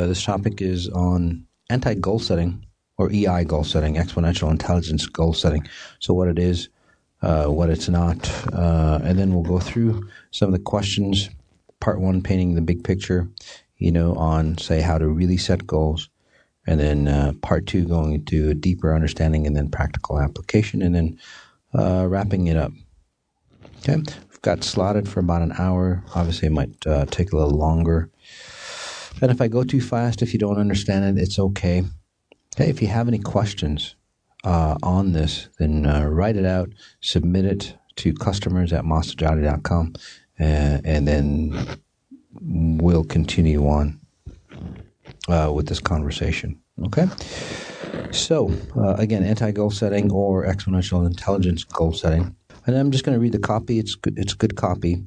uh, this topic is on anti goal setting or EI goal setting, exponential intelligence goal setting. So, what it is, uh, what it's not, uh, and then we'll go through some of the questions. Part one, painting the big picture, you know, on say how to really set goals, and then uh, part two, going into a deeper understanding and then practical application, and then uh, wrapping it up. Okay, we've got slotted for about an hour. Obviously, it might take a little longer. And if I go too fast, if you don't understand it, it's okay. Okay, if you have any questions uh, on this, then uh, write it out, submit it to customers at masterjali.com, and, and then we'll continue on uh, with this conversation. Okay? So, uh, again, anti goal setting or exponential intelligence goal setting. And I'm just going to read the copy. It's good, it's a good copy.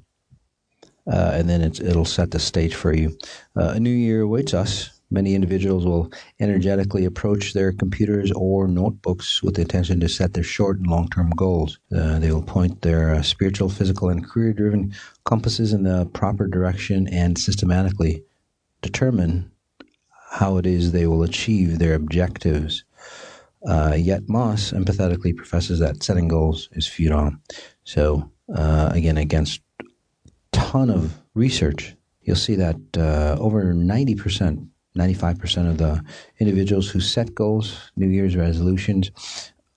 Uh, and then it'll set the stage for you. Uh, a new year awaits us. Many individuals will energetically approach their computers or notebooks with the intention to set their short and long term goals. Uh, they will point their uh, spiritual, physical, and career driven compasses in the proper direction and systematically determine how it is they will achieve their objectives. Uh, yet Moss empathetically professes that setting goals is futile. So, uh, again, against ton of research, you'll see that uh, over 90% 95% of the individuals who set goals, New Year's resolutions,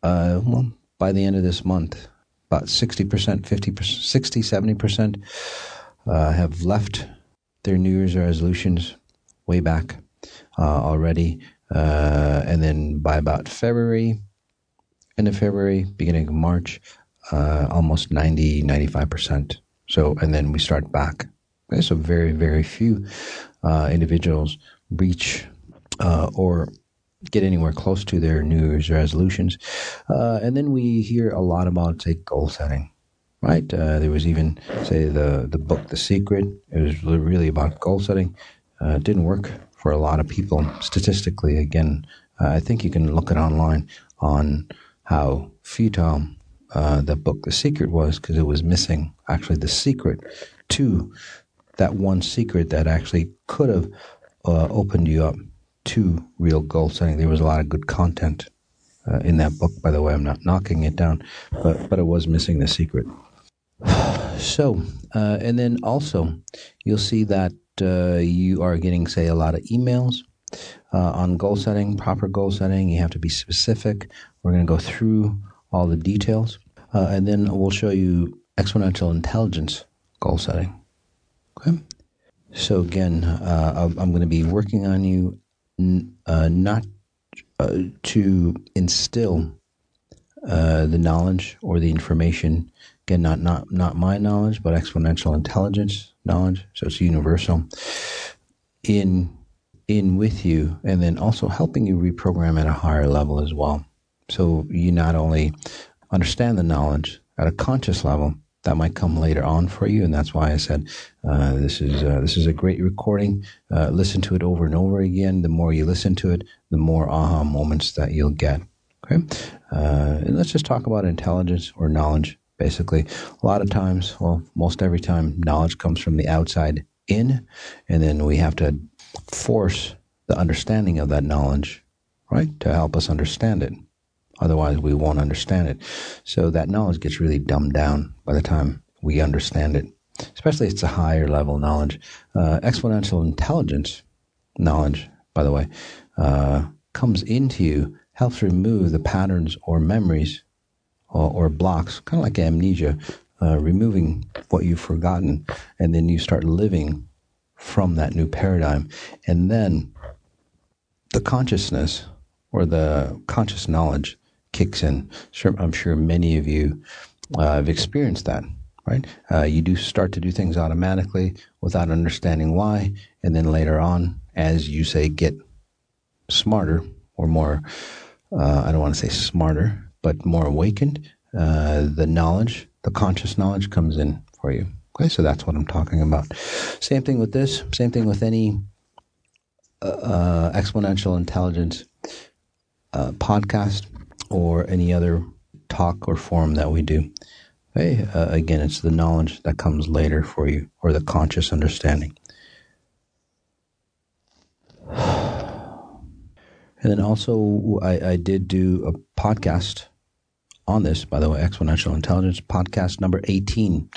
uh, well, by the end of this month, about 60%, 50%, 60, 70% uh, have left their New Year's resolutions way back uh, already. Uh, and then by about February, end of February, beginning of March, uh, almost 90, 95%. So, and then we start back. Okay, So very, very few uh, individuals reach uh, or get anywhere close to their New Year's resolutions. Uh, and then we hear a lot about, say, goal setting, right? Uh, there was even, say, the, the book, The Secret. It was really about goal setting. Uh, didn't work for a lot of people statistically. Again, uh, I think you can look it online on how futile uh, the book, The Secret, was because it was missing actually the secret to that one secret that actually could have uh, opened you up to real goal setting. There was a lot of good content uh, in that book, by the way. I'm not knocking it down, but but it was missing the secret. so, uh, and then also, you'll see that uh, you are getting, say, a lot of emails. Uh, on goal setting, proper goal setting, you have to be specific. We're going to go through all the details, uh, and then we'll show you exponential intelligence goal setting. Okay. So again, uh, I'm going to be working on you uh, not uh, to instill uh, the knowledge or the information. Again, not not not my knowledge, but exponential intelligence knowledge. So it's universal in in with you, and then also helping you reprogram at a higher level as well. So you not only understand the knowledge at a conscious level, that might come later on for you, and that's why I said uh, this is uh, this is a great recording. Uh, listen to it over and over again. The more you listen to it, the more aha moments that you'll get. Okay, uh, and let's just talk about intelligence or knowledge. Basically, a lot of times, well, most every time, knowledge comes from the outside in, and then we have to force the understanding of that knowledge, right, to help us understand it. Otherwise, we won't understand it. So that knowledge gets really dumbed down by the time we understand it, especially if it's a higher level knowledge. Uh, exponential intelligence knowledge, by the way, uh, comes into you, helps remove the patterns or memories or, or blocks, kind of like amnesia, uh, removing what you've forgotten, and then you start living from that new paradigm. And then the consciousness or the conscious knowledge kicks in. Sure, I'm sure many of you uh, have experienced that, right? Uh, you do start to do things automatically without understanding why, and then later on, as you say, get smarter or more. Uh, I don't want to say smarter, but more awakened. Uh, the knowledge, the conscious knowledge, comes in for you. Okay, so that's what I'm talking about. Same thing with this. Same thing with any uh, uh, exponential intelligence podcast or any other talk or form that we do. Okay? Uh, again, it's the knowledge that comes later for you, or the conscious understanding. And then also, I, I did do a podcast on this, by the way, Exponential Intelligence podcast number 18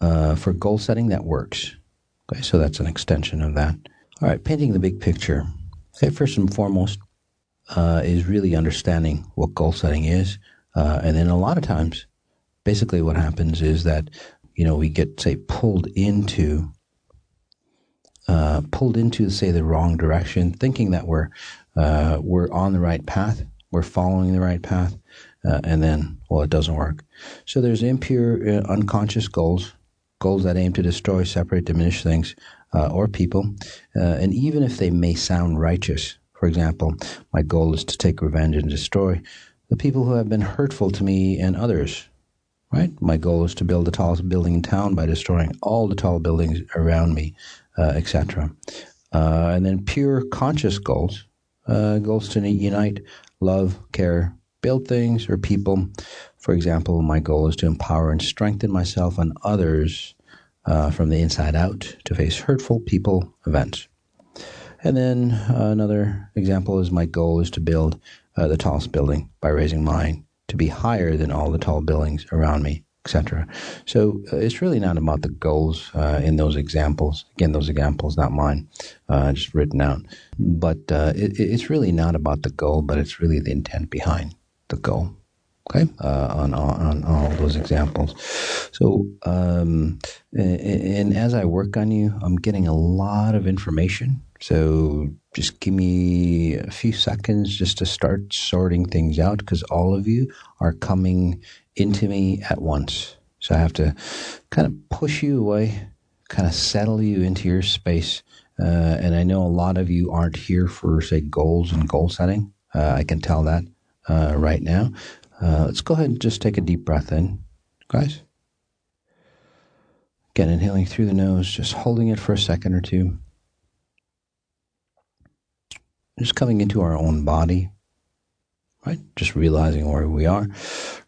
uh, for goal setting that works. Okay, so that's an extension of that. All right, painting the big picture. Okay, first and foremost uh, is really understanding what goal setting is. Uh, and then a lot of times, basically what happens is that, you know, we get, say, pulled into uh, pulled into, say, the wrong direction, thinking that we're uh, we're on the right path, we're following the right path, uh, and then, well, it doesn't work. So there's impure, uh, unconscious goals, goals that aim to destroy, separate, diminish things or people, and even if they may sound righteous. For example, my goal is to take revenge and destroy the people who have been hurtful to me and others. Right? My goal is to build the tallest building in town by destroying all the tall buildings around me uh, etc. Uh, and then pure conscious goals, uh, goals to unite, love, care, build things or people. For example, my goal is to empower and strengthen myself and others uh, from the inside out to face hurtful people events. And then uh, another example is my goal is to build uh, the tallest building by raising mine to be higher than all the tall buildings around me etc. So uh, it's really not about the goals uh, in those examples. Again, those examples not mine, uh, just written out. But uh, it, it's really not about the goal, but it's really the intent behind the goal. Okay, on, on on all those examples. So, um, and, and as I work on you, I'm getting a lot of information. So just give me a few seconds just to start sorting things out because all of you are coming into me at once. So I have to kind of push you away, kind of settle you into your space. Uh, and I know a lot of you aren't here for, say, goals and goal setting. Uh, I can tell that uh, right now. Uh, let's go ahead and just take a deep breath in, guys. Again, inhaling through the nose, just holding it for a second or two. Just coming into our own body, right? Just realizing where we are,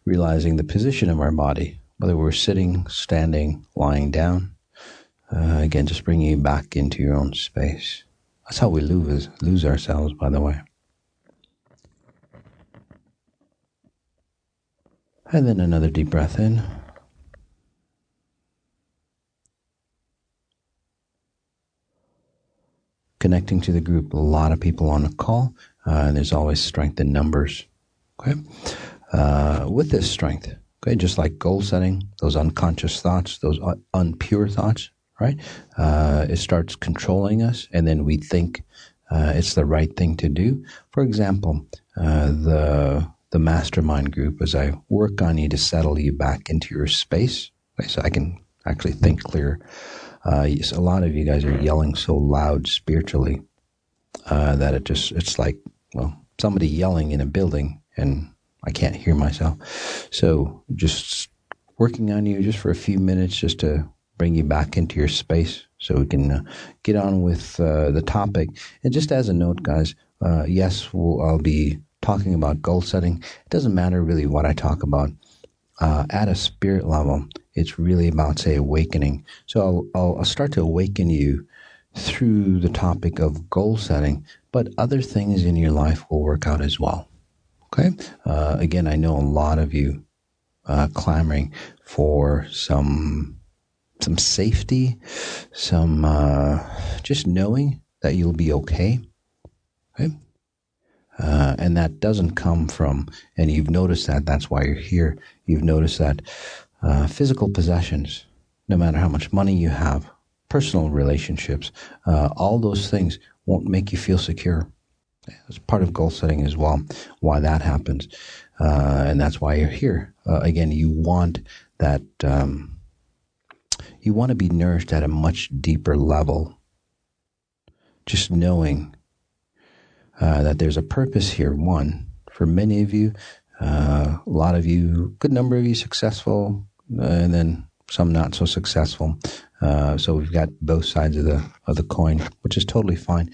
realizing the position of our body, whether we're sitting, standing, lying down. Uh, again, just bringing you back into your own space. That's how we lose lose ourselves, by the way. And then another deep breath in. Connecting to the group, a lot of people on a call. Uh, there's always strength in numbers. Okay. Uh, with this strength, okay, just like goal setting, those unconscious thoughts, those un- unpure thoughts, right? Uh, it starts controlling us, and then we think uh, it's the right thing to do. For example, uh, the the mastermind group, as I work on you to settle you back into your space, okay, so I can actually think clear. Uh, a lot of you guys are yelling so loud spiritually uh, that it just it's like well somebody yelling in a building and I can't hear myself. So just working on you just for a few minutes just to bring you back into your space so we can uh, get on with uh, the topic. And just as a note, guys, uh, yes, we'll, I'll be talking about goal setting. It doesn't matter really what I talk about. Uh, at a spirit level, it's really about, say, awakening. So I'll, I'll, start to awaken you through the topic of goal setting, but other things in your life will work out as well. Okay. Uh, again, I know a lot of you uh, clamoring for some some safety, some uh, just knowing that you'll be okay. Okay. Uh, and that doesn't come from, and you've noticed that. That's why you're here. You've noticed that uh, physical possessions, no matter how much money you have, personal relationships, uh, all those things won't make you feel secure. It's part of goal setting as well, why that happens. Uh, and that's why you're here. Uh, again, you want that, um, you want to be nourished at a much deeper level. Just knowing uh, that there's a purpose here. One, for many of you, uh, a lot of you, good number of you successful, and then some not so successful. Uh, so we've got both sides of the of the coin, which is totally fine.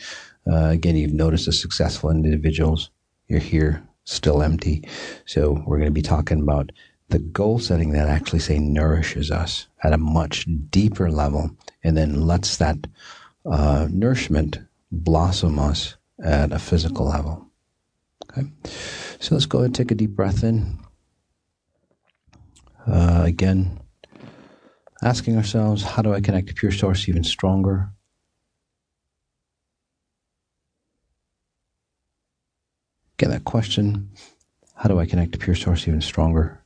Uh, again, you've noticed the successful individuals. You're here, still empty. So we're going to be talking about the goal setting that actually say nourishes us at a much deeper level, and then lets that uh, nourishment blossom us at a physical level. Okay, so let's go ahead and take a deep breath in. Uh, again, asking ourselves, how do I connect to Pure Source even stronger? Get that question, how do I connect to Pure Source even stronger?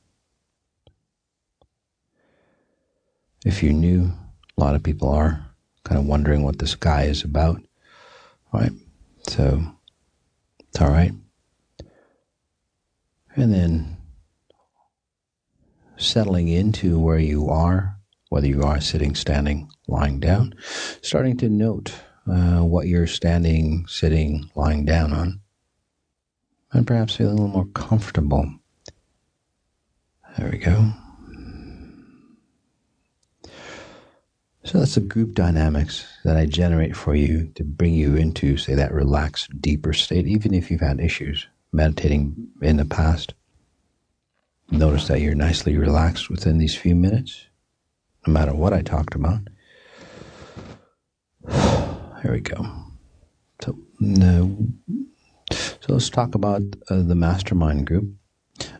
If you knew, a lot of people are kind of wondering what this guy is about, right? So it's all right. And then settling into where you are, whether you are sitting, standing, lying down, starting to note uh, what you're standing, sitting, lying down on, and perhaps feel a little more comfortable. There we go. So that's the group dynamics that I generate for you to bring you into, say, that relaxed, deeper state, even if you've had issues meditating in the past. Notice that you're nicely relaxed within these few minutes, no matter what I talked about. Here we go. So, so let's talk about uh, the mastermind group,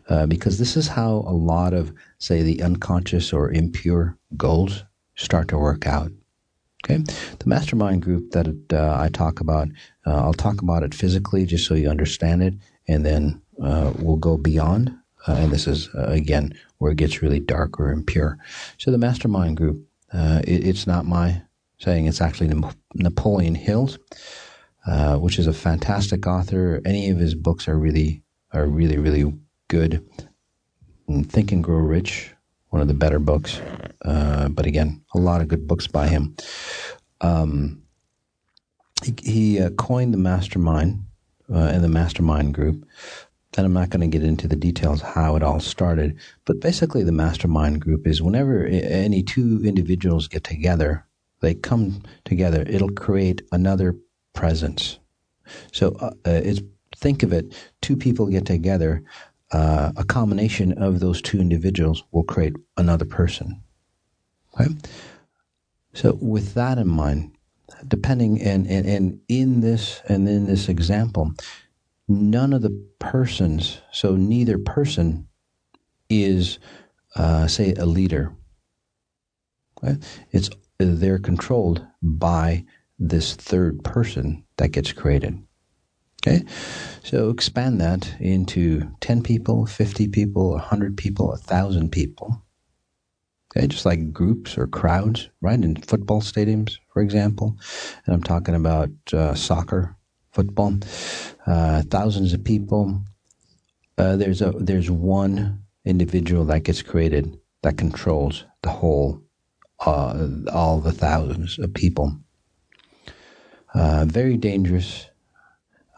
uh, because this is how a lot of, say, the unconscious or impure goals start to work out. Okay, the mastermind group that uh, I talk about, uh, I'll talk about it physically just so you understand it, and then uh, we'll go beyond. Uh, and this is uh, again where it gets really dark or impure. So the mastermind group, uh, it, it's not my saying; it's actually Napoleon Hill's, which is a fantastic author. Any of his books are really are really really good. Think and Grow Rich one of the better books. Uh, but again, a lot of good books by him. Um, he, he uh, coined the mastermind uh, and the mastermind group. And I'm not going to get into the details how it all started, but basically, the mastermind group is whenever any two individuals get together, they come together, it'll create another presence. So uh, uh, it's think of it: two people get together uh, a combination of those two individuals will create another person. Okay? So, with that in mind, depending and, and, and in this and in this example, none of the persons, so neither person is, uh, say, a leader. Okay? It's they're controlled by this third person that gets created. Okay, so expand that into 10 people, 50 people, 100 people, 1,000 people. Okay, just like groups or crowds, right? In football stadiums, for example. And I'm talking about uh, soccer, football, uh, thousands of people. Uh, there's a there's one individual that gets created that controls the whole, uh, all the thousands of people. Uh, very dangerous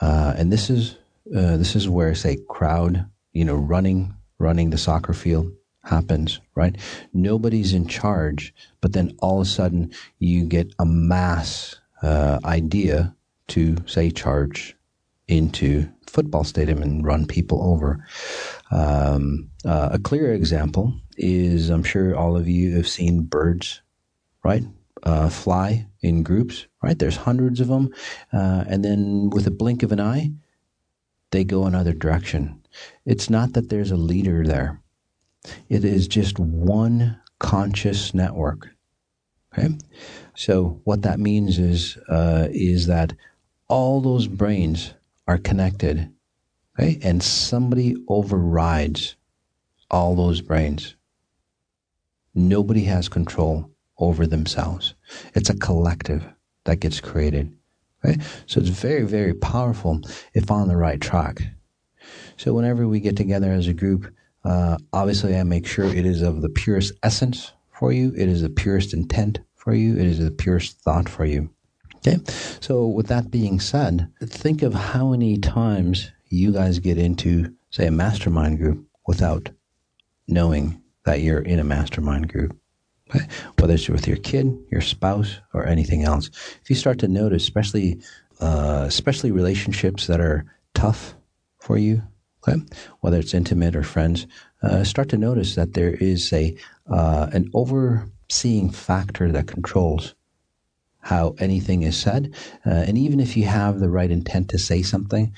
uh, and this is uh, this is where say crowd, you know, running running the soccer field happens, right? Nobody's in charge, but then all of a sudden you get a mass uh, idea to say charge into football stadium and run people over. Um, uh, a clear example is I'm sure all of you have seen birds, right? uh, fly in groups, right? There's hundreds of them. Uh, and then with a blink of an eye, they go another direction. It's not that there's a leader there, it is just one conscious network. Okay? So, what that means is, uh, is that all those brains are connected, okay? And somebody overrides all those brains. Nobody has control over themselves. It's a collective that gets created. So it's very, very powerful if on the right track. So whenever we get together as a group, uh, obviously I make sure it is of the purest essence for you. It is the purest intent for you. It is the purest thought for you. Okay. So with that being said, think of how many times you guys get into, say, a mastermind group without knowing that you're in a mastermind group okay? whether it's with your kid, your spouse, or anything else. If you start to notice, especially uh, especially relationships that are tough for you, okay, whether it's intimate or friends, uh, start to notice that there is a uh, an overseeing factor that controls how anything is said, uh, and even if you have the right intent to say something,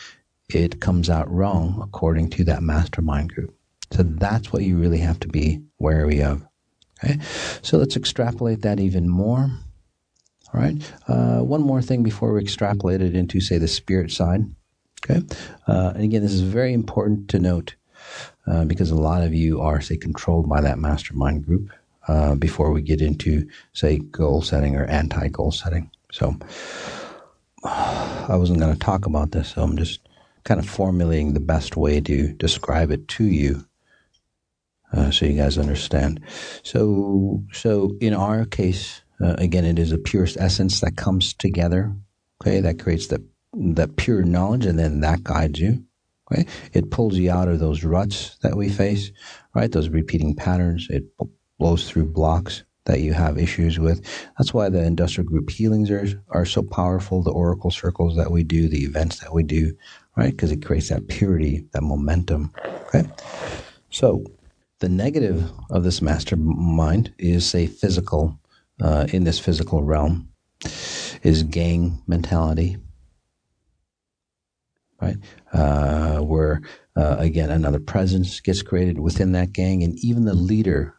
it comes out wrong according to that mastermind group. So that's what you really have to be wary of. Okay, so let's extrapolate that even more. All right, uh, one more thing before we extrapolate it into, say, the spirit side. Okay, uh, and again, this is very important to note uh, because a lot of you are, say, controlled by that mastermind group. Uh, before we get into, say, goal setting or anti-goal setting. So, I wasn't going to talk about this, so I'm just kind of formulating the best way to describe it to you uh, so you guys understand. So, so in our case, uh, again, it is a purest essence that comes together. Okay, that creates the that pure knowledge, and then that guides you. Okay, it pulls you out of those ruts that we face, right? Those repeating patterns. It through blocks that you have issues with. That's why the industrial group healings are are so powerful. The oracle circles that we do, the events that we do, right? Because it creates that purity, that momentum. Okay, so the negative of this mastermind is, say, physical, uh, in this physical realm, is gang mentality, right? Uh, where, uh, again, another presence gets created within that gang, and even the leader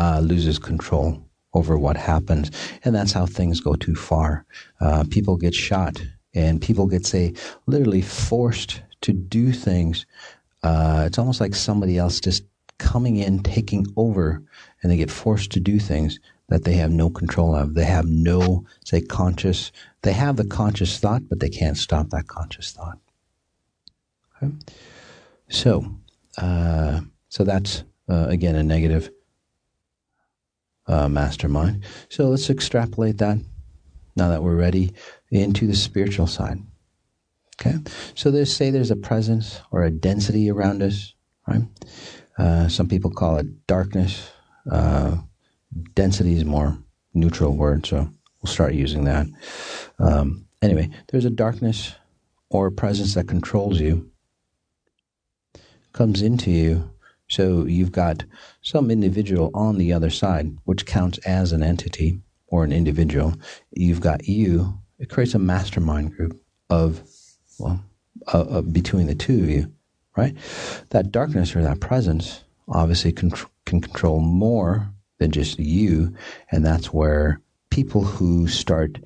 uh, loses control over what happens. And that's how things go too far. Uh, people get shot, and people get, say, literally forced to do things. Uh, it's almost like somebody else just coming in, taking over, and they get forced to do things that they have no control of. They have no, say, conscious, they have the conscious thought, but they can't stop that conscious thought. Okay? So, uh, so that's, uh, again, a negative uh, mastermind. So let's extrapolate that now that we're ready into the spiritual side. Okay, so there's say there's a presence or a density around us, right? Uh, some people call it darkness. Uh, density is more neutral word, so we'll start using that. Um, anyway, there's a darkness or a presence that controls you, comes into you. So you've got some individual on the other side, which counts as an entity or an individual. You've got you. It creates a mastermind group of, well, between the two of you right? That darkness or that presence obviously can, can control more than just you. And that's where people who start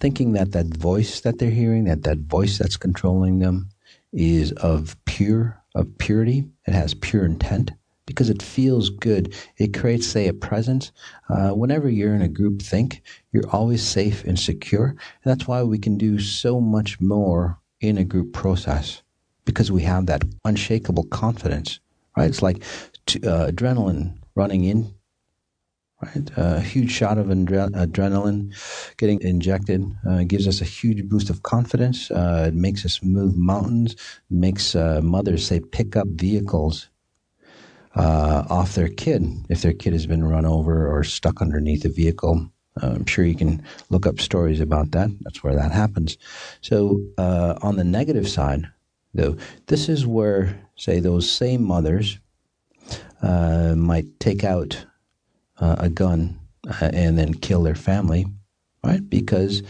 thinking that that voice that they're hearing, that that voice that's controlling them is of pure, of purity. It has pure intent because it feels good. It creates, say, a presence. Uh, whenever you're in a group think, you're always safe and secure. And that's why we can do so much more in a group process because we have that unshakable confidence, right? It's like uh, adrenaline running in, right? a huge shot of adre- adrenaline getting injected uh, gives us a huge boost of confidence. Uh, it makes us move mountains, makes uh, mothers say pick up vehicles uh, off their kid if their kid has been run over or stuck underneath a vehicle. Uh, I'm sure you can look up stories about that. That's where that happens. So, on the negative side, though. This is where, say, those same mothers uh, might take out uh, a gun uh, and then kill their family, right? Because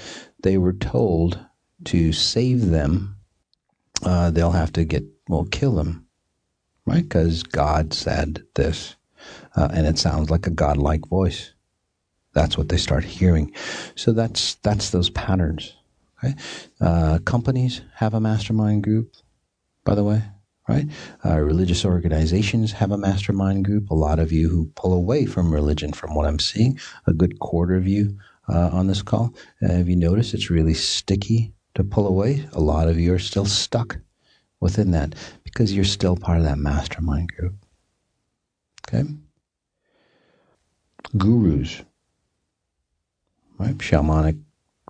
they were told to save them, uh, they'll have to get, well, kill them, right? Because God said this. Uh, and it sounds like a godlike voice. That's what they start hearing. So that's that's those patterns. Okay? Uh, companies have a mastermind group by the way, right? Uh, religious organizations have a mastermind group. A lot of you who pull away from religion, from what I'm seeing, a good quarter of you uh, on this call. Uh, have you noticed it's really sticky to pull away? A lot of you are still stuck within that because you're still part of that mastermind group. Okay? Gurus, right? Shamanic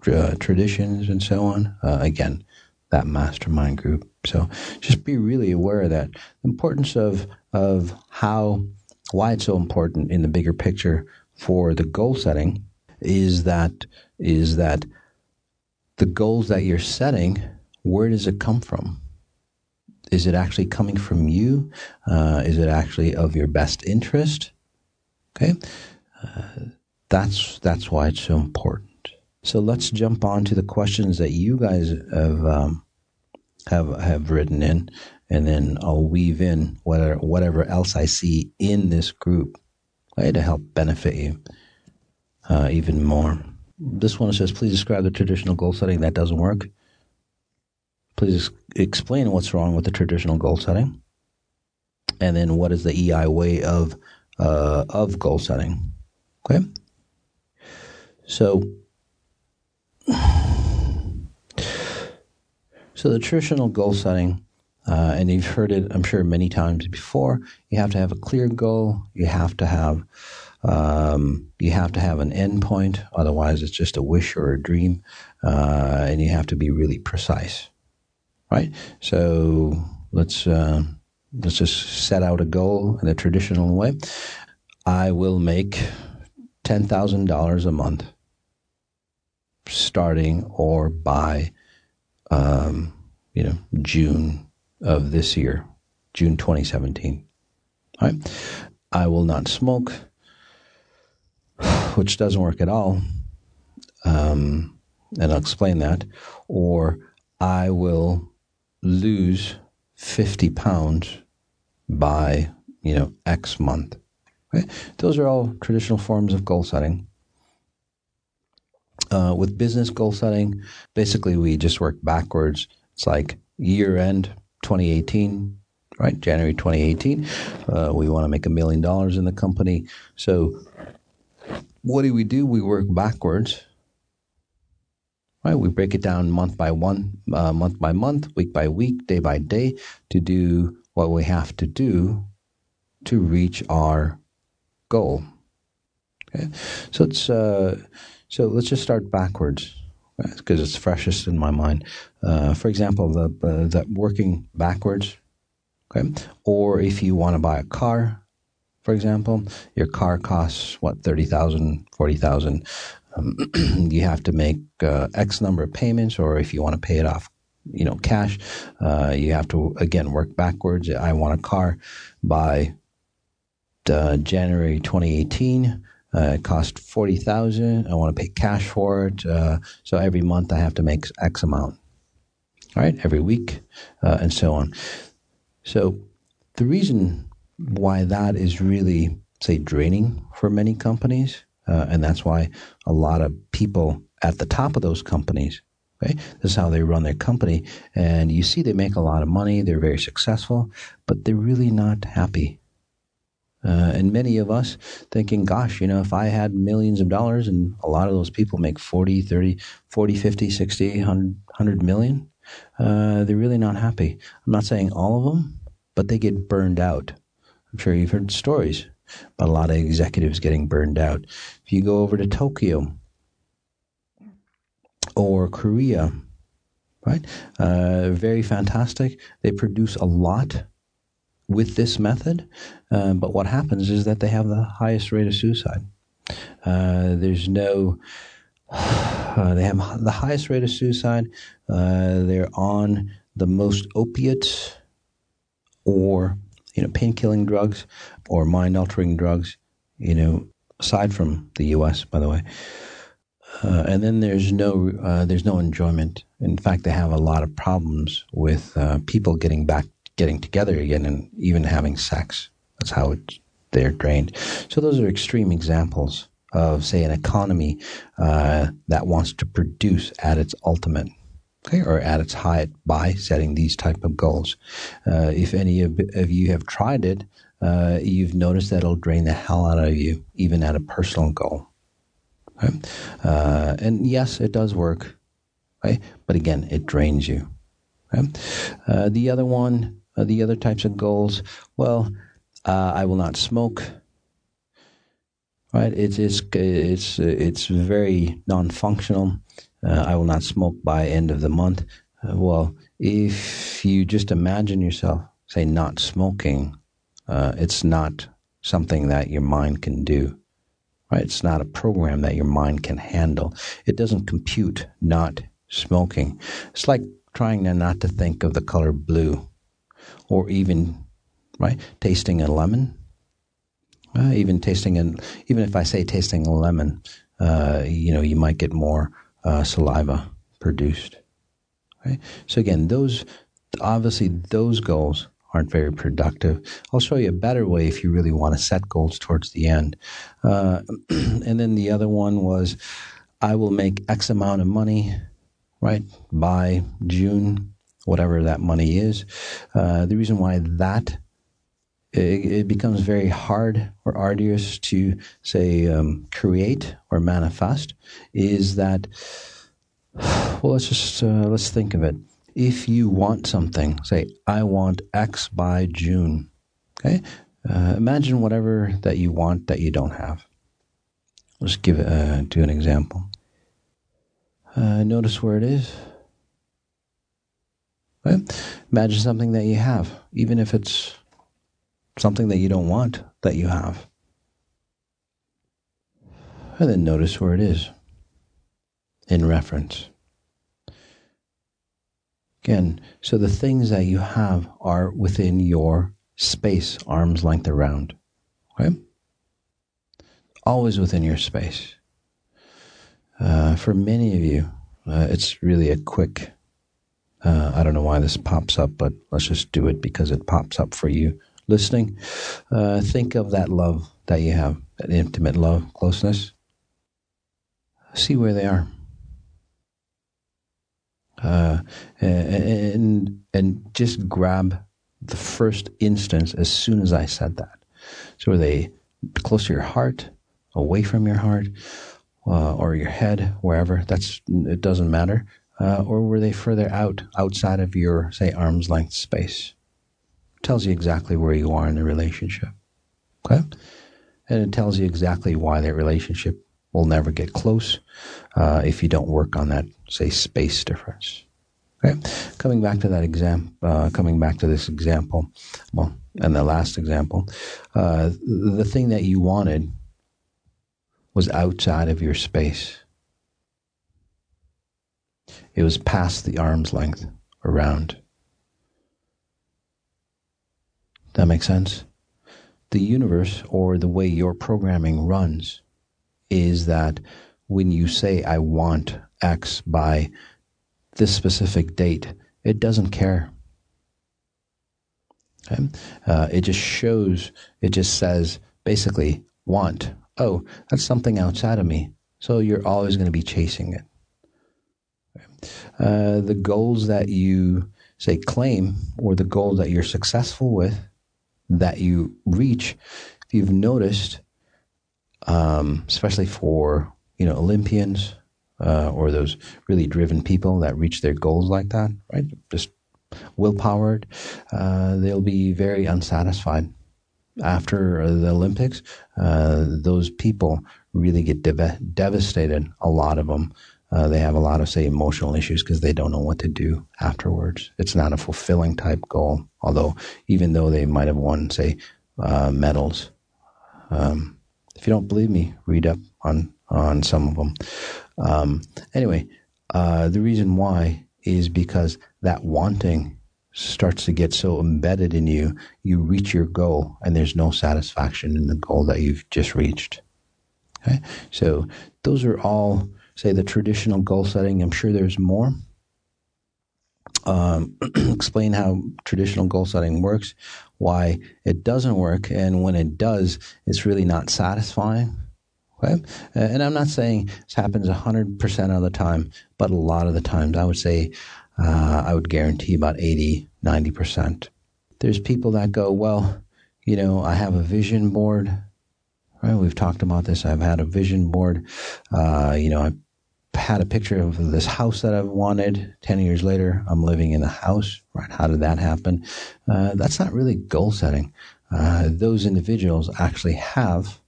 uh, traditions and so on. Uh, again, that mastermind group. So just be really aware of that. The importance of of how why it's so important in the bigger picture for the goal setting is that is that the goals that you're setting, where does it come from? Is it actually coming from you? Uh, is it actually of your best interest? Okay, uh, that's that's why it's so important. So let's jump on to the questions that you guys have um, have have written in, and then I'll weave in whatever whatever else I see in this group, right, to help benefit you uh, even more. This one says, please describe the traditional goal setting that doesn't work. Please explain what's wrong with the traditional goal setting, and then what is the EI way of uh, of goal setting. Okay, so so the traditional goal setting, uh, and you've heard it, I'm sure, many times before. You have to have a clear goal. You have to have um, you have to have an endpoint, otherwise it's just a wish or a dream, uh, and you have to be really precise, right? So let's uh, let's just set out a goal in a traditional way. I will make ten thousand dollars a month, starting or by, um, you know, June of this year, June 2017. Right? I will not smoke which doesn't work at all, um, and I'll explain that, or I will lose 50 pounds by, you know, X month. Okay? Those are all traditional forms of goal setting. Uh, with business goal setting, basically we just work backwards. It's like year end 2018, right? January 2018. Uh, we want to make a million dollars in the company. So what do we do? We work backwards. Right, we break it down month by one, uh, month by month, week by week, day by day, to do what we have to do to reach our goal. Okay, so it's uh, so let's just start backwards because it's freshest in my mind. Uh, for example, the uh, that working backwards. Okay, or if you want to buy a car, for example, your car costs what thirty thousand, forty thousand. Um, you have to make uh, X number of payments, or if you want to pay it off, you know, cash, uh, you have to again work backwards. I want a car by uh, January 2018. Uh, it cost forty thousand. I want to pay cash for it, uh, so every month I have to make X amount. All right, every week, uh, and so on. So the reason why that is really, say, draining for many companies. Uh, and that's why a lot of people at the top of those companies, okay, this is how they run their company. And you see they make a lot of money, they're very successful, but they're really not happy. Uh, and many of us thinking, gosh, you know, if I had millions of dollars and a lot of those people make 40, 30, 40, 50, 60, 100, 100 million, uh, they're really not happy. I'm not saying all of them, but they get burned out. I'm sure you've heard stories about a lot of executives getting burned out. If you go over to Tokyo or Korea, right, uh, very fantastic. They produce a lot with this method, uh, but what happens is that they have the highest rate of suicide. Uh, there's no, uh, they have the highest rate of suicide. Uh, they're on the most opiates or you know, pain killing drugs or mind altering drugs, you know, aside from the U.S., by the way. Uh, and then there's no uh, there's no enjoyment. In fact, they have a lot of problems with uh, people getting back, getting together again, and even having sex. That's how it, they're drained. So those are extreme examples of, say, an economy uh, that wants to produce at its ultimate okay, or at its height by setting these type of goals. Uh, if any of, of, you have tried it, uh, you've noticed that it'll drain the hell out of you, even at a personal goal. Okay? Uh, and yes, it does work, right? But again, it drains you. Okay? Uh, the other one, uh, the other types of goals, well, uh, I will not smoke. Right? It's it's it's it's very non-functional uh, I will not smoke by end of the month. Uh, well, if you just imagine yourself, say, not smoking, uh, it's not something that your mind can do. Right? It's not a program that your mind can handle. It doesn't compute not smoking. It's like trying to not to think of the color blue, or even right tasting a lemon. Uh, even tasting an even if I say tasting a lemon, uh, you know, you might get more uh, saliva produced. Right? So again, those obviously, those goals aren't very productive. I'll show you a better way if you really want to set goals towards the end. Uh, and then the other one was I will make X amount of money, right, by June, whatever that money is. Uh, the reason why that it, it, becomes very hard or arduous to say um, create or manifest is that well let's just uh, let's think of it if you want something, say, I want X by June, okay? Uh, imagine whatever that you want that you don't have. Let's give it, uh, do an example. Uh, notice where it is. Okay? Imagine something that you have, even if it's something that you don't want that you have. And then notice where it is in reference. Again, so the things that you have are within your space, arm's length around. Okay? Always within your space. Uh, for many of you, uh, it's really a quick. Uh, I don't know why this pops up, but let's just do it because it pops up for you listening. Uh, think of that love that you have, that intimate love, closeness. See where they are uh, and and just grab the first instance as soon as I said that. So are they close to your heart, away from your heart, uh, or your head, wherever? That's it doesn't matter. Uh, or were they further out, outside of your say arm's length space? Tells you exactly where you are in the relationship. Okay, and it tells you exactly why that relationship will never get close uh, if you don't work on that, say, space difference. Okay, coming back to that exam, uh, coming back to this example, well, and the last example, uh, the thing that you wanted was outside of your space. It was past the arm's length around. That makes sense? The universe, or the way your programming runs, is that when you say, I want X by this specific date, it doesn't care. Okay? Uh, it just shows, it just says basically, want. Oh, that's something outside of me. So you're always going to be chasing it. Uh, the goals that you say claim or the goals that you're successful with that you reach, if you've noticed, um, especially for you know Olympians uh, or those really driven people that reach their goals like that, right? Just willpowered, uh, they'll be very unsatisfied after the Olympics. Uh, those people really get dev- devastated. A lot of them. Uh, they have a lot of, say, emotional issues because they don't know what to do afterwards. It's not a fulfilling type goal, although even though they might have won, say, uh, medals. Um, if you don't believe me, read up on on some of them. Um, anyway, uh, the reason why is because that wanting starts to get so embedded in you, you reach your goal, and there's no satisfaction in the goal that you've just reached. Okay, so those are all, say, the traditional goal setting. I'm sure there's more um, explain how traditional goal setting works, why it doesn't work, and when it does, it's really not satisfying. Okay? And I'm not saying this happens 100% of the time, but a lot of the times, I would say, uh, I would guarantee about 80, 90%. There's people that go, well, you know, I have a vision board. Right? We've talked about this. I've had a vision board. Uh, you know, I had a picture of this house that I've wanted. 10 years later, I'm living in the house. Right? How did that happen? Uh, that's not really goal setting. Uh, those individuals actually have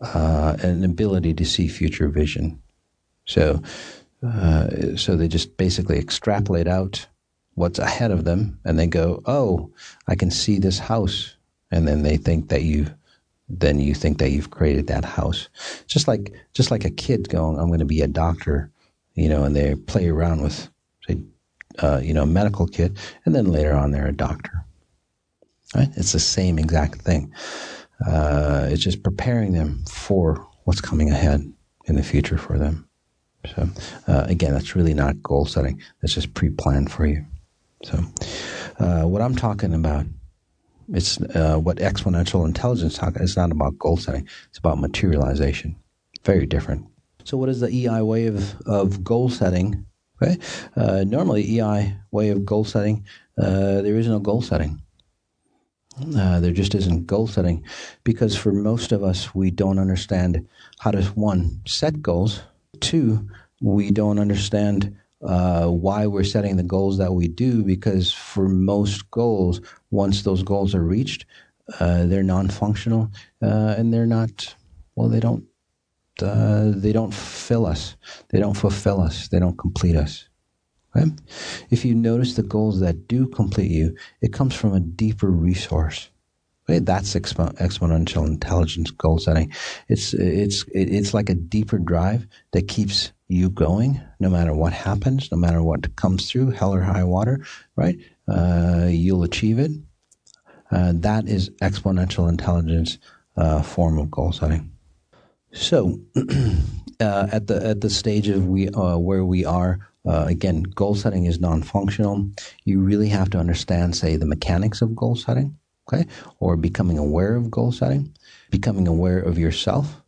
uh, an ability to see future vision. So, uh, so they just basically extrapolate out what's ahead of them, and they go, "Oh, I can see this house," and then they think that you then you think that you've created that house. Just like just like a kid going, I'm going to be a doctor, you know, and they play around with, say, uh, you know, a medical kit, and then later on they're a doctor. Right? It's the same exact thing. Uh, it's just preparing them for what's coming ahead in the future for them. So uh, again, that's really not goal setting. That's just pre-planned for you. So, uh, what I'm talking about, it's uh, what exponential intelligence talking. It's not about goal setting. It's about materialization. Very different. So, what is the EI way of, of goal setting? Okay, uh, normally EI way of goal setting, uh, there is no goal setting. Uh, there just isn't goal setting because for most of us, we don't understand how to one set goals. Two, we don't understand uh, why we're setting the goals that we do because for most goals, once those goals are reached, uh, they're non-functional uh, and they're not. Well, they don't. Uh, they don't fill us. They don't fulfill us. They don't complete us. Right? If you notice the goals that do complete you, it comes from a deeper resource. Right? That's expo- exponential intelligence goal setting. It's it's it's like a deeper drive that keeps you going, no matter what happens, no matter what comes through, hell or high water. Right? Uh, you'll achieve it. Uh, that is exponential intelligence uh, form of goal setting. So, at the at the stage of we where we are, uh, again, goal setting is non-functional. You really have to understand, say, the mechanics of goal setting, okay, or becoming aware of goal setting, becoming aware of yourself,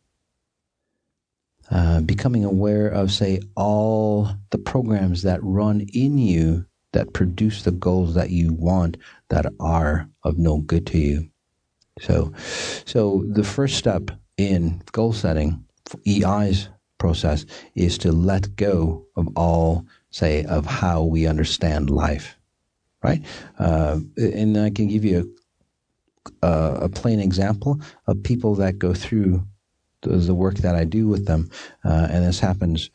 uh, becoming aware of, say, all the programs that run in you that produce the goals that you want that are of no good to you. So, so the first step in goal setting, EI's process, is to let go of all, say, of how we understand life, right? Uh, and I can give you a, a, plain example of people that go through the, the work that I do with them, uh, and this happens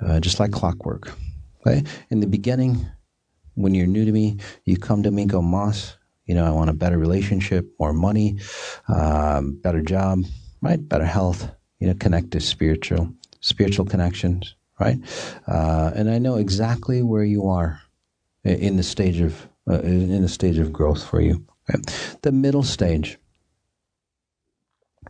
uh, just like clockwork. Okay, in the beginning, when you're new to me, you come to me, go, Moss, you know, I want a better relationship, more money, um, better job, right? Better health, you know, connect to spiritual, spiritual connections, right? Uh, and I know exactly where you are in the stage of uh, in the stage of growth for you. Okay? The middle stage.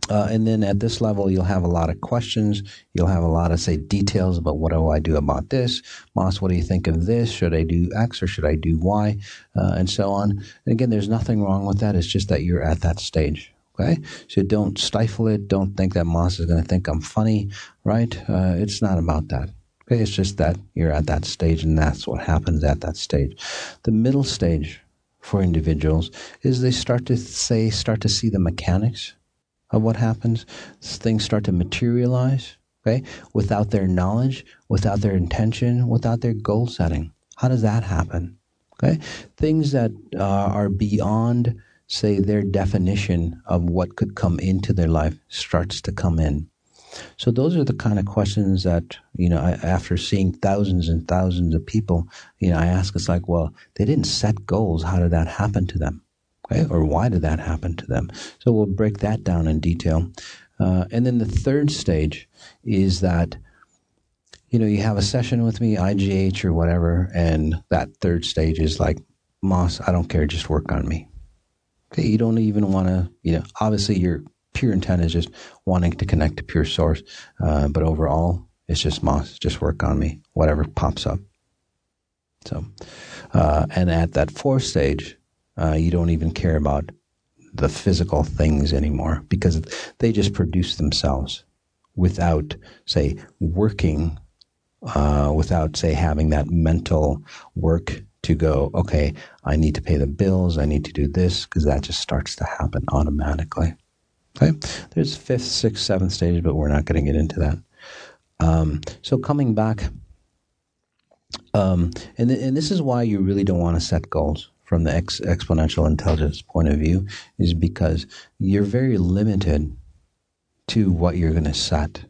Uh, and then at this level, you'll have a lot of questions. You'll have a lot of, say, details about what do I do about this? Moss, what do you think of this? Should I do X or should I do Y? Uh, and so on. And again, there's nothing wrong with that. It's just that you're at that stage. Okay, so don't stifle it. Don't think that Moss is going to think I'm funny, right? Uh, it's not about that. Okay, it's just that you're at that stage, and that's what happens at that stage. The middle stage for individuals is they start to say, start to see the mechanics of what happens. Things start to materialize. Okay, without their knowledge, without their intention, without their goal setting. How does that happen? Okay, things that uh, are beyond say their definition of what could come into their life starts to come in. So those are the kind of questions that you know. I, after seeing thousands and thousands of people, you know, I ask. It's like, well, they didn't set goals. How did that happen to them? Okay, or why did that happen to them? So we'll break that down in detail. Uh, and then the third stage is that you know you have a session with me, IGH or whatever, and that third stage is like, Moss, I don't care, just work on me. Okay, you don't even want to, you know, obviously your pure intent is just wanting to connect to pure source, uh, but overall, it's just Moss, just work on me, whatever pops up. So, uh, and at that fourth stage, uh, you don't even care about the physical things anymore because they just produce themselves without, say, working, uh, without, say, having that mental work to go, okay, I need to pay the bills, I need to do this, because that just starts to happen automatically. Okay? There's fifth, sixth, seventh stage, but we're not going to get into that. Um, so coming back, um, and, th- and this is why you really don't want to set goals from the ex- exponential intelligence point of view, is because you're very limited to what you're going to set.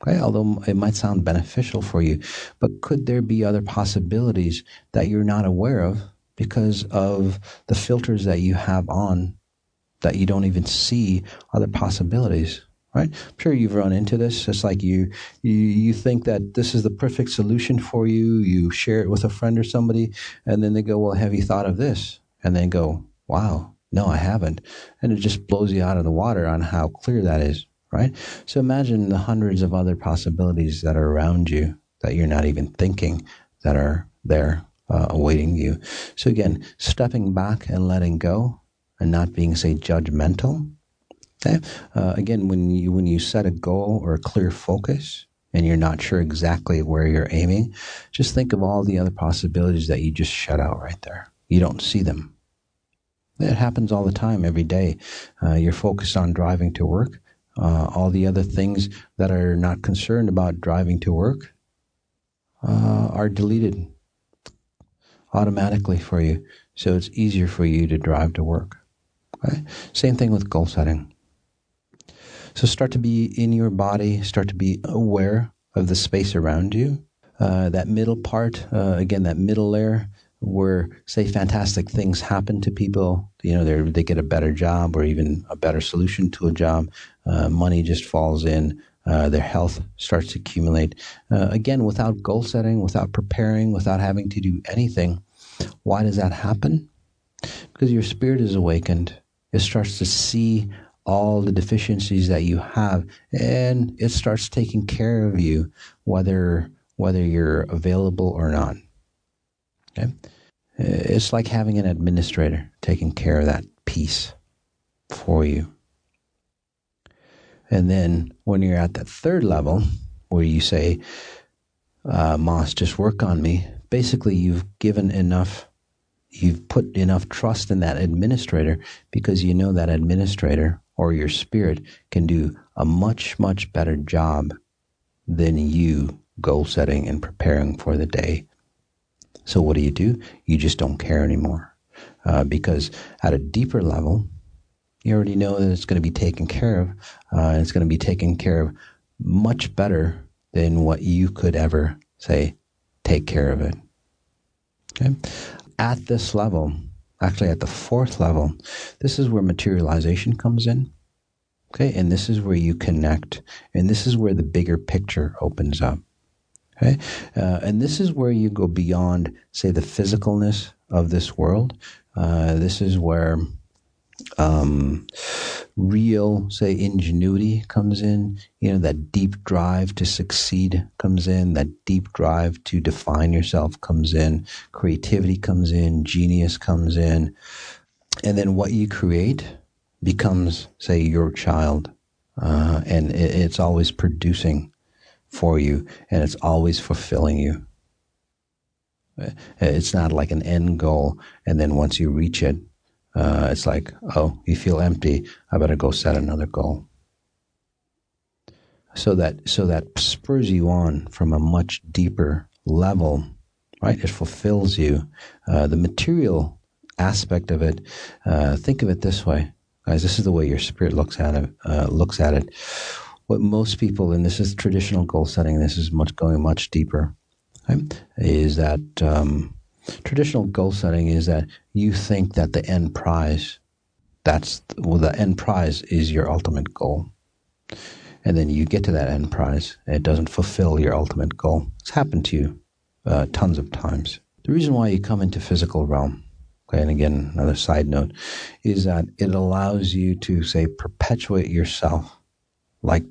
Okay, although it might sound beneficial for you, but could there be other possibilities that you're not aware of because of the filters that you have on that you don't even see other possibilities? Right? I'm sure you've run into this. It's like you, you you think that this is the perfect solution for you. You share it with a friend or somebody, and then they go, "Well, have you thought of this?" And then go, "Wow, no, I haven't," and it just blows you out of the water on how clear that is right? So imagine the hundreds of other possibilities that are around you that you're not even thinking that are there uh, awaiting you. So again, stepping back and letting go and not being, say, judgmental. Okay. Uh, again, when you when you set a goal or a clear focus and you're not sure exactly where you're aiming, just think of all the other possibilities that you just shut out right there. You don't see them. It happens all the time, every day. Uh, you're focused on driving to work. Uh, all the other things that are not concerned about driving to work uh, are deleted automatically for you. So it's easier for you to drive to work. Okay? Same thing with goal setting. So start to be in your body, start to be aware of the space around you. Uh, that middle part, uh, again, that middle layer, where say fantastic things happen to people, you know, they they get a better job or even a better solution to a job. Uh, money just falls in. Uh, their health starts to accumulate. Uh, again, without goal setting, without preparing, without having to do anything. Why does that happen? Because your spirit is awakened. It starts to see all the deficiencies that you have, and it starts taking care of you, whether whether you're available or not. Okay, it's like having an administrator taking care of that piece for you. And then when you're at that third level, where you say, uh, Moss, just work on me, basically you've given enough, you've put enough trust in that administrator because you know that administrator or your spirit can do a much, much better job than you goal setting and preparing for the day. So what do you do? You just don't care anymore. Uh, because at a deeper level, you already know that it's going to be taken care of. Uh, it's going to be taken care of much better than what you could ever say, take care of it. Okay. At this level, actually at the fourth level, this is where materialization comes in. Okay. And this is where you connect. And this is where the bigger picture opens up. Okay. Uh, and this is where you go beyond, say, the physicalness of this world. Uh, this is where um, real, say, ingenuity comes in. You know, that deep drive to succeed comes in. That deep drive to define yourself comes in. Creativity comes in. Genius comes in. And then what you create becomes, say, your child. Uh, and it, it's always producing for you and it's always fulfilling you. It's not like an end goal. And then once you reach it, uh, it's like, oh, you feel empty. I better go set another goal. So that so that spurs you on from a much deeper level, right? It fulfills you. Uh, the material aspect of it. Uh, think of it this way, guys. This is the way your spirit looks at it. Uh, looks at it. What most people, and this is traditional goal setting. This is much going much deeper. Right? Is that um, traditional goal setting is that you think that the end prize, that's well, the end prize is your ultimate goal. And then you get to that end prize and it doesn't fulfill your ultimate goal. It's happened to you uh, tons of times. The reason why you come into physical realm, okay, and again, another side note, is that it allows you to say perpetuate yourself like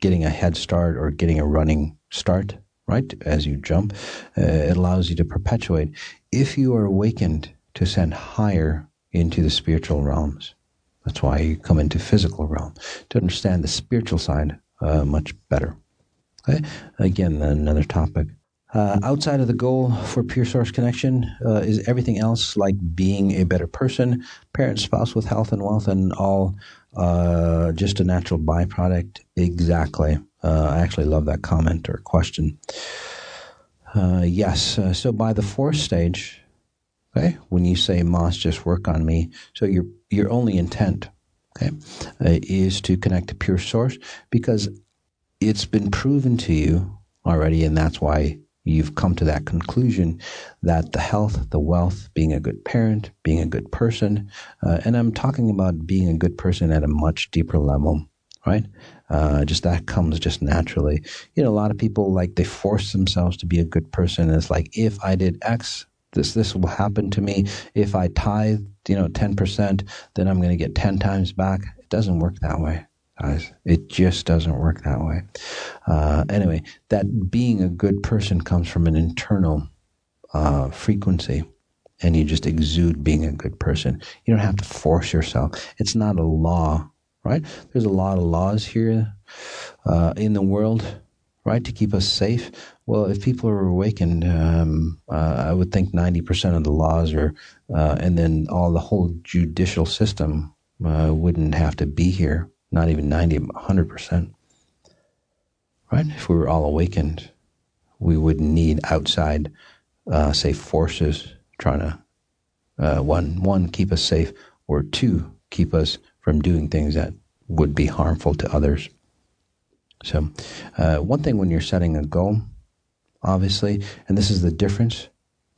getting a head start or getting a running start right? As you jump, uh, it allows you to perpetuate. If you are awakened to ascend higher into the spiritual realms, that's why you come into physical realm to understand the spiritual side uh, much better. Okay? Again, another topic. Uh, outside of the goal for pure source connection uh, is everything else like being a better person, parent, spouse with health and wealth, and all uh, just a natural byproduct. Exactly. Uh, I actually love that comment or question. Uh, yes. Uh, so by the fourth stage, okay, when you say Moss, just work on me. So your your only intent, okay, is to connect to pure source because it's been proven to you already, and that's why you've come to that conclusion that the health, the wealth, being a good parent, being a good person, uh, and I'm talking about being a good person at a much deeper level, right? Uh, just that comes just naturally. You know, a lot of people like they force themselves to be a good person. It's like, if I did X, this this will happen to me. If I tithe, you know, ten percent, then I'm going to get ten times back. It doesn't work that way, guys. It just doesn't work that way. Uh, anyway, that being a good person comes from an internal uh, frequency and you just exude being a good person. You don't have to force yourself. It's not a law, right? There's a lot of laws here uh, in the world, right, to keep us safe. Well, if people are awakened, um, uh, I would think 90% of the laws are, uh, and then all the whole judicial system uh, wouldn't have to be here, not even 90, 100%. Right? If we were all awakened, we wouldn't need outside, uh, say, forces trying to uh, one one keep us safe, or two keep us from doing things that would be harmful to others. So, uh, one thing when you're setting a goal, obviously, and this is the difference.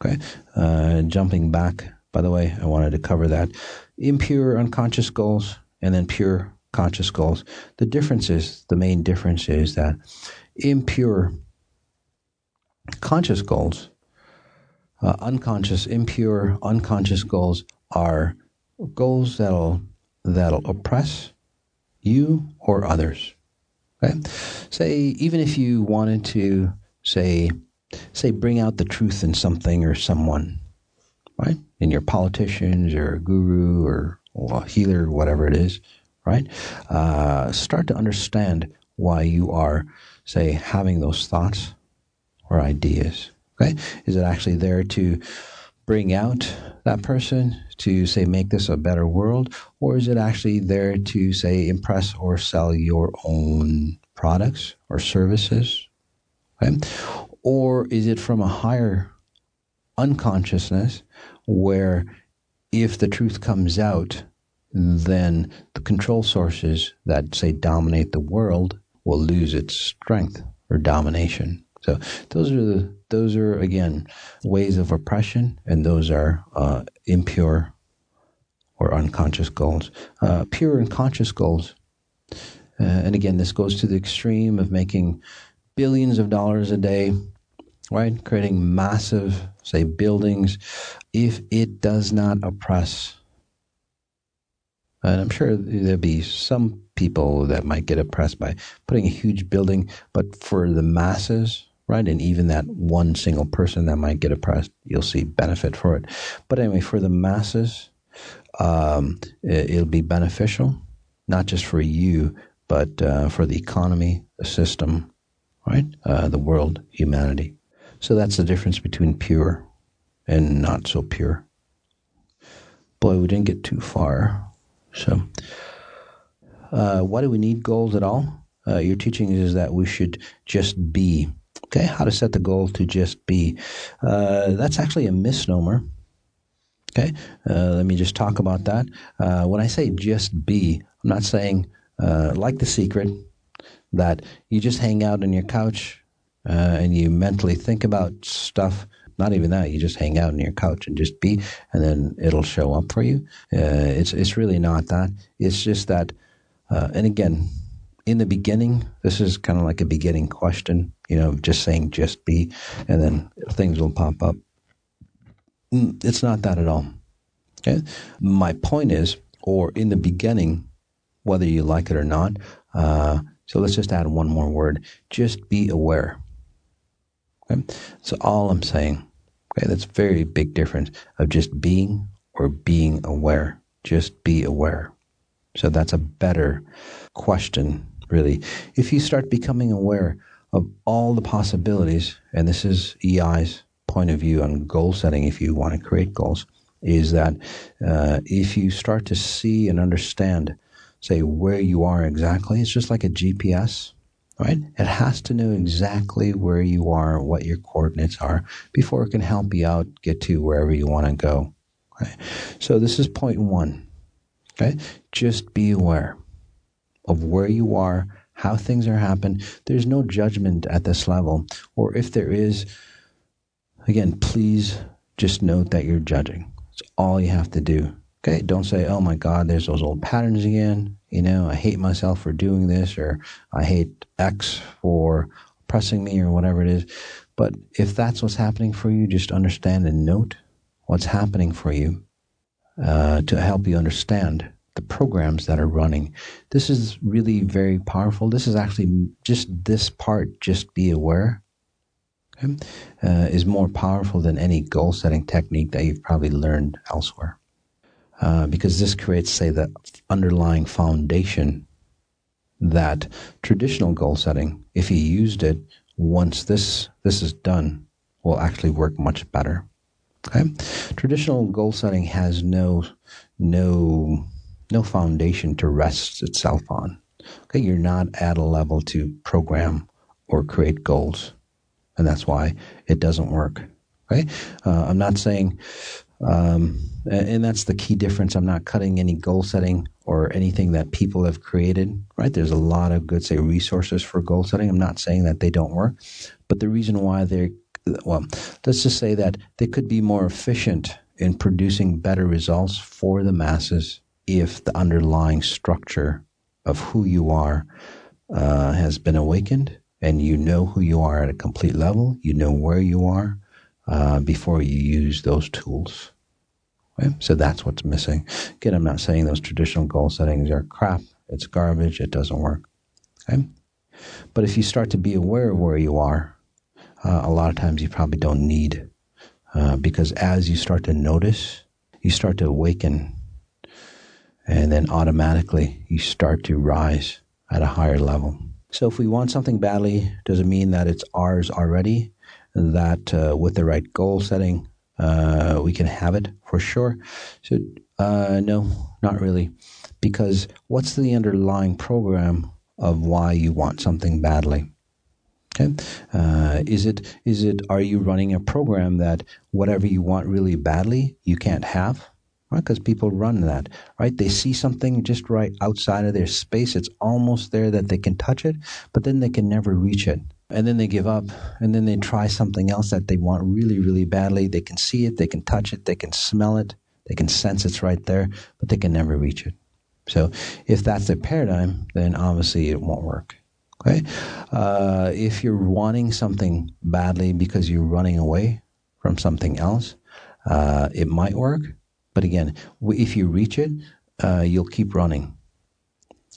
Okay, uh, jumping back. By the way, I wanted to cover that impure unconscious goals and then pure conscious goals. The difference is the main difference is that impure conscious goals uh, unconscious, impure, unconscious goals are goals that'll that'll oppress you or others. Okay? Say even if you wanted to say say bring out the truth in something or someone, right? In your politicians or a guru or, or healer, whatever it is, right? Uh, start to understand why you are, say, having those thoughts or ideas. Okay? Is it actually there to bring out that person to say make this a better world or is it actually there to say impress or sell your own products or services okay? or is it from a higher unconsciousness where if the truth comes out then the control sources that say dominate the world will lose its strength or domination so those are the, those are again ways of oppression, and those are uh, impure or unconscious goals. Uh, pure and conscious goals, uh, and again, this goes to the extreme of making billions of dollars a day, right? Creating massive, say, buildings, if it does not oppress. And I'm sure there'll be some people that might get oppressed by putting a huge building, but for the masses, right? And even that one single person that might get oppressed, you'll see benefit for it. But anyway, for the masses, um, it, will be beneficial, not just for you, but uh, for the economy, the system, right? Uh, the world, humanity. So that's the difference between pure and not so pure. Boy, we didn't get too far. So, uh, why do we need goals at all? Uh, your teaching is that we should just be Okay, how to set the goal to just be. Uh, that's actually a misnomer. Okay, uh, let me just talk about that. Uh, when I say just be, I'm not saying uh, like the secret that you just hang out on your couch and you mentally think about stuff. Not even that. You just hang out on your couch and just be, and then it'll show up for you. Uh, it's it's really not that. It's just that. and again, in the beginning, this is kind of like a beginning question, you know, just saying just be, and then things will pop up. Mm, it's not that at all. Okay? My point is, or in the beginning, whether you like it or not, uh, so let's just add one more word. Just be aware. Okay? All I'm saying. Okay, that's a very big difference of just being or being aware. Just be aware. So that's a better question really. If you start becoming aware of all the possibilities, and this is EI's point of view on goal setting, if you want to create goals, is that uh, if you start to see and understand, say, where you are exactly, it's just like a GPS, right? It has to know exactly where you are, what your coordinates are, before it can help you out get to wherever you want to go. So this is point one. Okay, just be aware of where you are, how things are happening. There's no judgment at this level. Or if there is, again, please just note that you're judging. It's all you have to do. Okay, don't say, oh my God, there's those old patterns again. You know, I hate myself for doing this, or I hate X for oppressing me, or whatever it is. But if that's what's happening for you, just understand and note what's happening for you uh, to help you understand the programs that are running. This is really very powerful. This is actually just this part, just be aware. okay, uh, is more powerful than any goal setting technique that you've probably learned elsewhere. Uh, because this creates, say, the underlying foundation that traditional goal setting, if you used it once this this is done, will actually work much better. Okay, traditional goal setting has no no no foundation to rest itself on. Okay, you're not at a level to program or create goals, and that's why it doesn't work. Okay, uh, I'm not saying, um, and that's the key difference. I'm not cutting any goal setting or anything that people have created. Right, there's a lot of good, say, resources for goal setting. I'm not saying that they don't work, but the reason why they're well, let's just say that they could be more efficient in producing better results for the masses if the underlying structure of who you are uh, has been awakened and you know who you are at a complete level, you know where you are uh, before you use those tools. Okay? So that's what's missing. Again, I'm not saying those traditional goal settings are crap. It's garbage. It doesn't work. Okay? But if you start to be aware of where you are, uh, a lot of times you probably don't need, uh, because as you start to notice, you start to awaken, and then automatically you start to rise at a higher level. So if we want something badly, does it mean that it's ours already? That uh, with the right goal setting, uh, we can have it for sure? So uh, no, not really, because what's the underlying program of why you want something badly? Okay, uh, is it is it are you running a program that whatever you want really badly you can't have? Right, because people run that. Right, they see something just right outside of their space. It's almost there that they can touch it, but then they can never reach it. And then they give up, and then they try something else that they want really, really badly. They can see it, they can touch it, they can smell it, they can sense it's right there, but they can never reach it. So, if that's their paradigm, then obviously it won't work. Okay? Uh, if you're wanting something badly because you're running away from something else, uh, it might work. But again, if you reach it, uh, you'll keep running.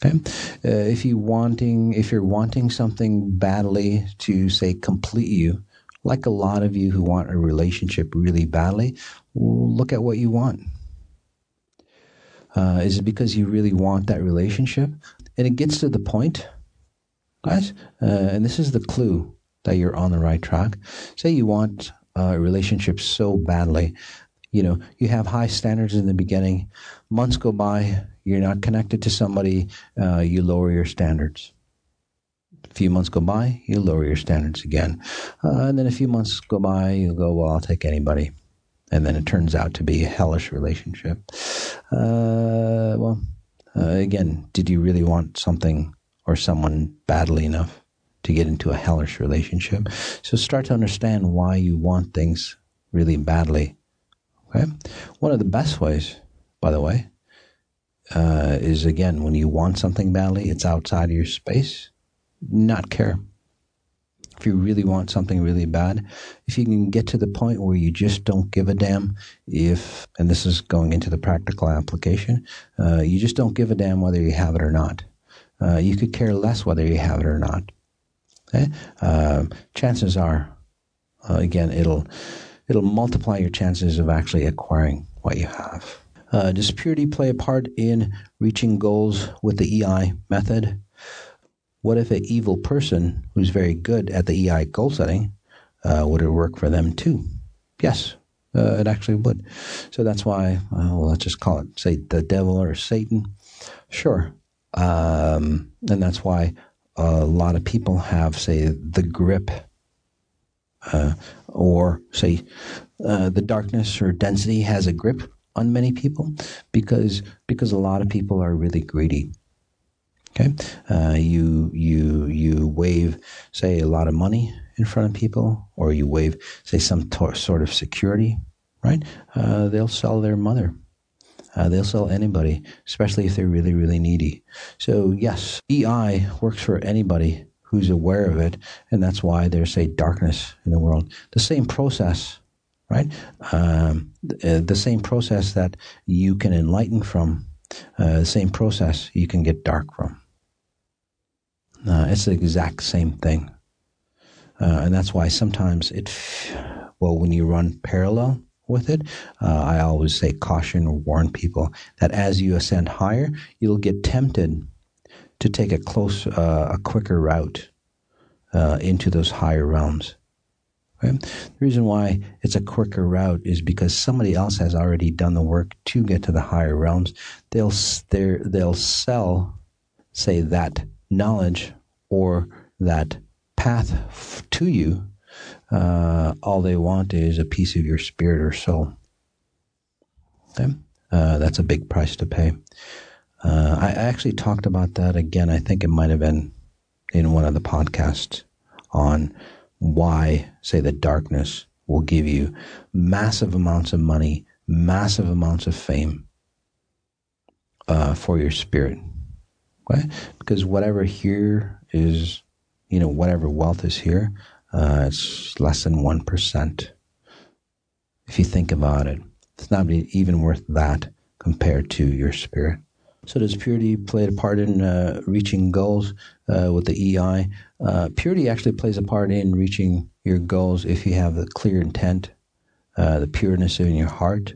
Okay, uh, if you wanting, if you're wanting something badly to say complete you, like a lot of you who want a relationship really badly, look at what you want. Uh, is it because you really want that relationship? And it gets to the point guys, uh, and this is the clue that you're on the right track. Say you want a relationship so badly, you know, you have high standards in the beginning. Months go by, you're not connected to somebody, uh, you lower your standards. A few months go by, you lower your standards again. Uh, and then a few months go by, you go, well, I'll take anybody. And then it turns out to be a hellish relationship. Uh, well, uh, again, did you really want something or someone badly enough to get into a hellish relationship. So start to understand why you want things really badly. Okay? One of the best ways, by the way, uh, is again when you want something badly, it's outside of your space. Not care. If you really want something really bad, if you can get to the point where you just don't give a damn if, and this is going into the practical application, uh, you just don't give a damn whether you have it or not uh, you could care less whether you have it or not. Okay? Uh, chances are, uh, again, it'll it'll multiply your chances of actually acquiring what you have. Uh, does purity play a part in reaching goals with the EI method? What if an evil person who's very good at the EI goal setting uh, would it work for them too? Yes, uh, it actually would. So that's why, well, let's just call it, say, the devil or Satan. Sure, um, and that's why a lot of people have, say, the grip, uh, or say, uh, the darkness or density has a grip on many people because because a lot of people are really greedy. Okay, uh, you you you wave, say, a lot of money in front of people, or you wave, say, some sort of security, right? Uh, they'll sell their mother uh, they'll sell anybody, especially if they're really, really needy. So, yes, EI works for anybody who's aware of it, and that's why there's a darkness in the world. The same process, right? Um, the, uh, the, same process that you can enlighten from, uh, the same process you can get dark from. Uh, it's the exact same thing. Uh, and that's why sometimes it, well, when you run parallel with it, uh, I always say caution or warn people that as you ascend higher, you'll get tempted to take a close, uh, a quicker route into those higher realms. Right? The reason why it's a quicker route is because somebody else has already done the work to get to the higher realms. They'll they'll sell, say that knowledge or that path to you. Uh, all they want is a piece of your spirit or soul. Okay? Uh, that's a big price to pay. Uh, I actually talked about that again. I think it might have been in one of the podcasts on why, say, the darkness will give you massive amounts of money, massive amounts of fame uh, for your spirit. Right? Because whatever here is, you know, whatever wealth is here, uh, it's less than 1%. If you think about it, it's not even worth that compared to your spirit. So does purity play a part in uh, reaching goals uh, with the EI? Uh, purity actually plays a part in reaching your goals if you have the clear intent, uh, the pureness in your heart?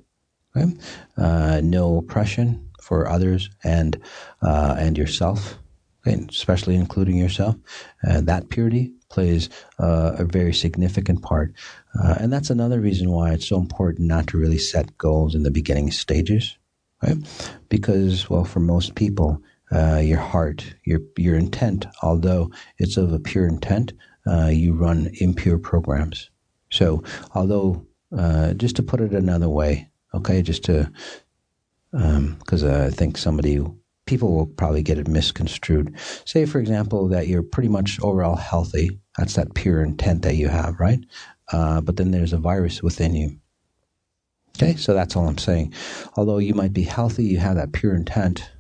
Uh, no oppression for others and uh, and yourself, right? especially including yourself. that purity plays a very significant part, and that's another reason why it's so important not to really set goals in the beginning stages right? Because, well, for most people, uh, your heart, your your intent, although it's of a pure intent, uh, you run impure programs. So, although, uh, just to put it another way, okay, just to, because um, I think somebody, people will probably get it misconstrued. Say, for example, that you're pretty much overall healthy. That's that pure intent that you have, right? Uh, but then there's a virus within you. Okay, so that's all I'm saying. Although you might be healthy, you have that pure intent,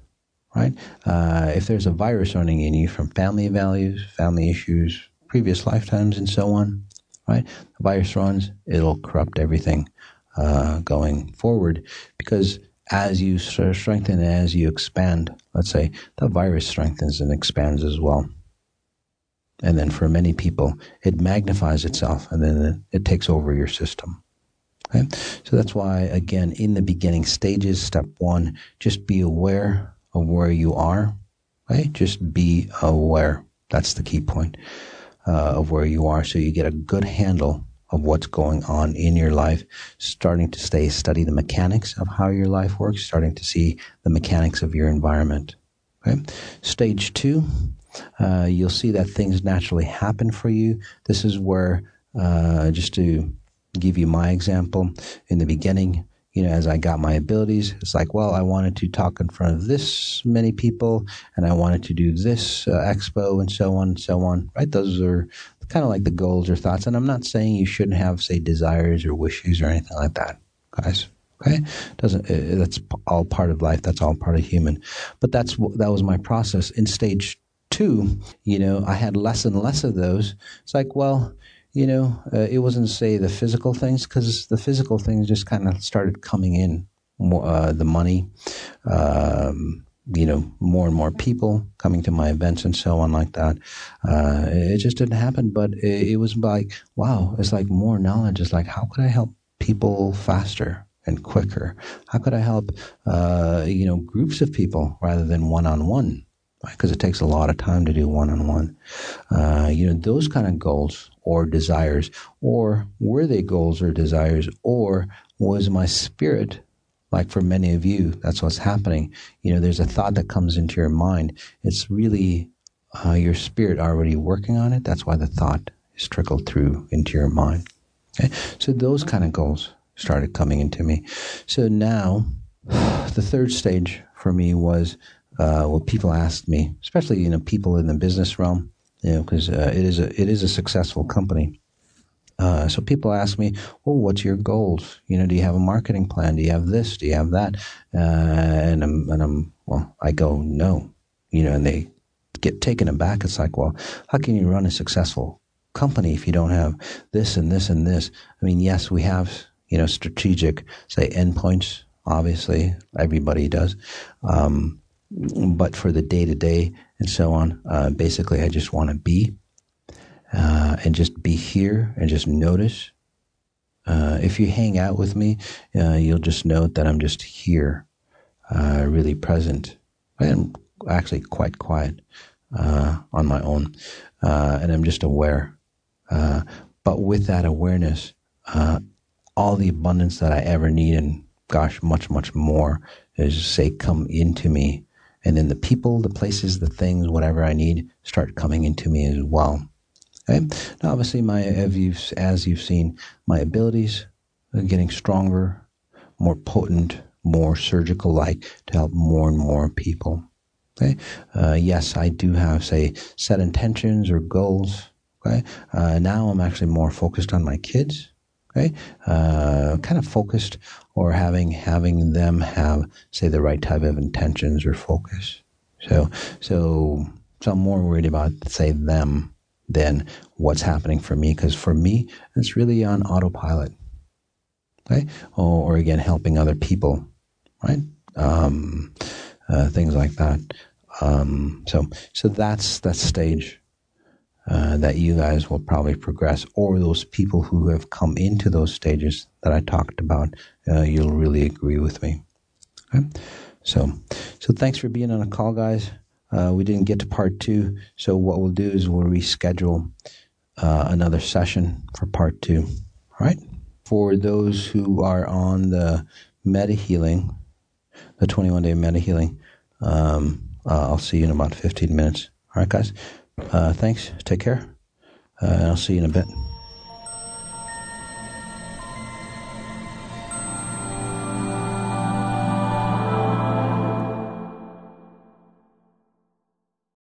right? Uh, if there's a virus running in you from family values, family issues, previous lifetimes, and so on, right? The virus runs, it'll corrupt everything uh, going forward because as you strengthen as you expand, let's say the virus strengthens and expands as well. And then for many people, it magnifies itself and then it takes over your system. Okay? So that's why, again, in the beginning stages, step one, just be aware of where you are. Right? Just be aware. That's the key point uh, of where you are, so you get a good handle of what's going on in your life. Starting to stay study the mechanics of how your life works. Starting to see the mechanics of your environment. Okay? Stage two, uh, you'll see that things naturally happen for you. This is where, uh, just to give you my example in the beginning you know, as I got my abilities, it's like, well, I wanted to talk in front of this many people and I wanted to do this uh, expo and so on and so on, right? Those are kind of like the goals or thoughts. And I'm not saying you shouldn't have, say, desires or wishes or anything like that, guys. Okay. Doesn't, uh, that's all part of life. That's all part of human. But that's, that was my process. In stage two, you know, I had less and less of those. It's like, well, you know, uh, it wasn't say the physical things because the physical things just kind of started coming in. Uh, the money, um, you know, more and more people coming to my events and so on like that. Uh, it just didn't happen, but it, it, was like, wow, it's like more knowledge. It's like, how could I help people faster and quicker? How could I help, uh, you know, groups of people rather than one on one? Because it takes a lot of time to do one on one. You know, those kind of goals or desires? Or were they goals or desires? Or was my spirit, like for many of you, that's what's happening? You know, there's a thought that comes into your mind. It's really uh, your spirit already working on it. That's why the thought is trickled through into your mind. Okay? So those kind of goals started coming into me. So now, the third stage for me was uh, well, people asked me, especially you know people in the business realm, you know, because uh, it is a it is a successful company. Uh, so people ask me, "Well, what's your goals? You know, do you have a marketing plan? Do you have this? Do you have that?" Uh, and I'm and I'm well, I go no, you know, and they get taken aback. It's like, well, how can you run a successful company if you don't have this and this and this? I mean, yes, we have you know strategic say endpoints. Obviously, everybody does. Um, but for the day to day and so on, uh, basically, I just want to be. uh, and just be here and just notice. Uh, if you hang out with me, uh, you'll just note that I'm just here, uh, really present. I am actually quite quiet uh, on my own, and I'm just aware. but with that awareness, all the abundance that I ever need, and gosh, much, much more, is say, come into me. And then the people, the places, the things, whatever I need, start coming into me as well. Okay? Now, obviously, my as you've, as you've seen, my abilities are getting stronger, more potent, more surgical-like to help more and more people. Okay. Uh, yes, I do have, say, set intentions or goals. Okay. Uh, now I'm actually more focused on my kids. Okay. Uh, kind of focused or having having them have, say, the right type of intentions or focus. So, so, so I'm more worried about, say, them than what's happening for me. Because for me, it's really on autopilot. Okay. Or, or again, helping other people. Right. Um, uh, things like that. Um, so, so that's that stage uh, that you guys will probably progress, or those people who have come into those stages that I talked about, uh, you'll really agree with me. Okay? So, so thanks for being on a call, guys. Uh, we didn't get to part two, so what we'll do is we'll reschedule uh, another session for part two. All right. For those who are on the meta healing, the 21 day meta healing, um, uh, I'll see you in about 15 minutes. All right, guys. Uh, thanks. Take care. Uh, I'll see you in a bit.